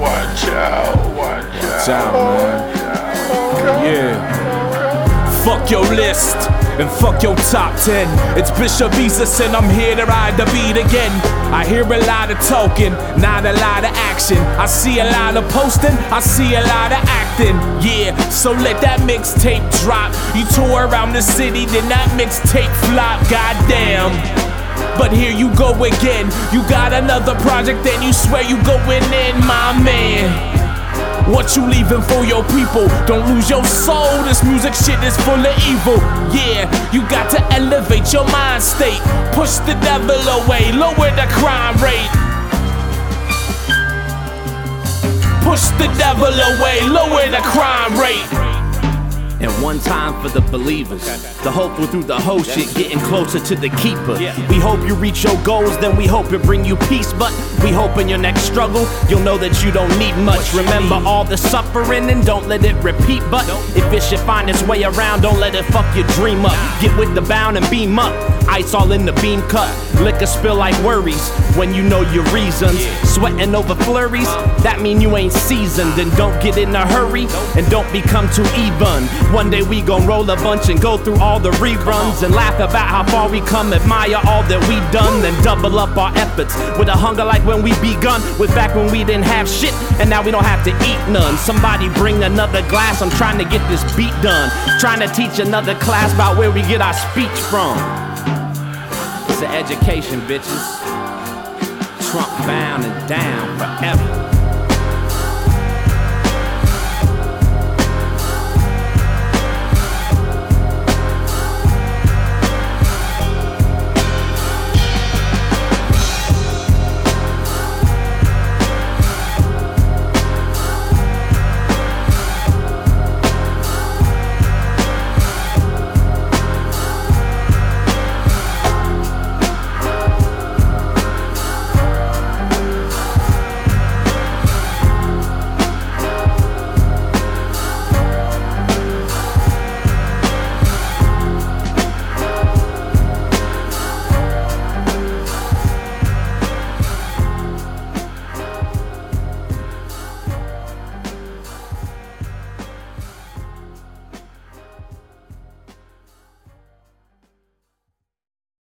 Watch out. Watch, out, man. Yeah. Fuck your list and fuck your top 10. It's Bishop Easus and I'm here to ride the beat again. I hear a lot of talking, not a lot of action. I see a lot of posting, I see a lot of acting. Yeah, so let that mixtape drop. You tour around the city, then that mixtape flop. Goddamn. But here you go again. You got another project and you swear you going in, my man. What you leaving for your people? Don't lose your soul. This music shit is full of evil. Yeah, you got to elevate your mind state. Push the devil away, lower the crime rate. Push the devil away, lower the crime rate. And one time for the believers. The hopeful through the whole shit, getting closer to the keeper. We hope you reach your goals, then we hope it bring you peace. But we hope in your next struggle, you'll know that you don't need much. Remember all the suffering and don't let it repeat. But if it should find its way around, don't let it fuck your dream up. Get with the bound and beam up. Ice all in the beam cut. Liquor spill like worries when you know your reasons. Sweating over flurries, that mean you ain't seasoned. And don't get in a hurry and don't become too even. One day we gon' roll a bunch and go through all the reruns and laugh about how far we come, admire all that we done, then double up our efforts with a hunger like when we begun. Was back when we didn't have shit, and now we don't have to eat none. Somebody bring another glass, I'm trying to get this beat done. Trying to teach another class about where we get our speech from. It's an education, bitches. Trump bound and down forever.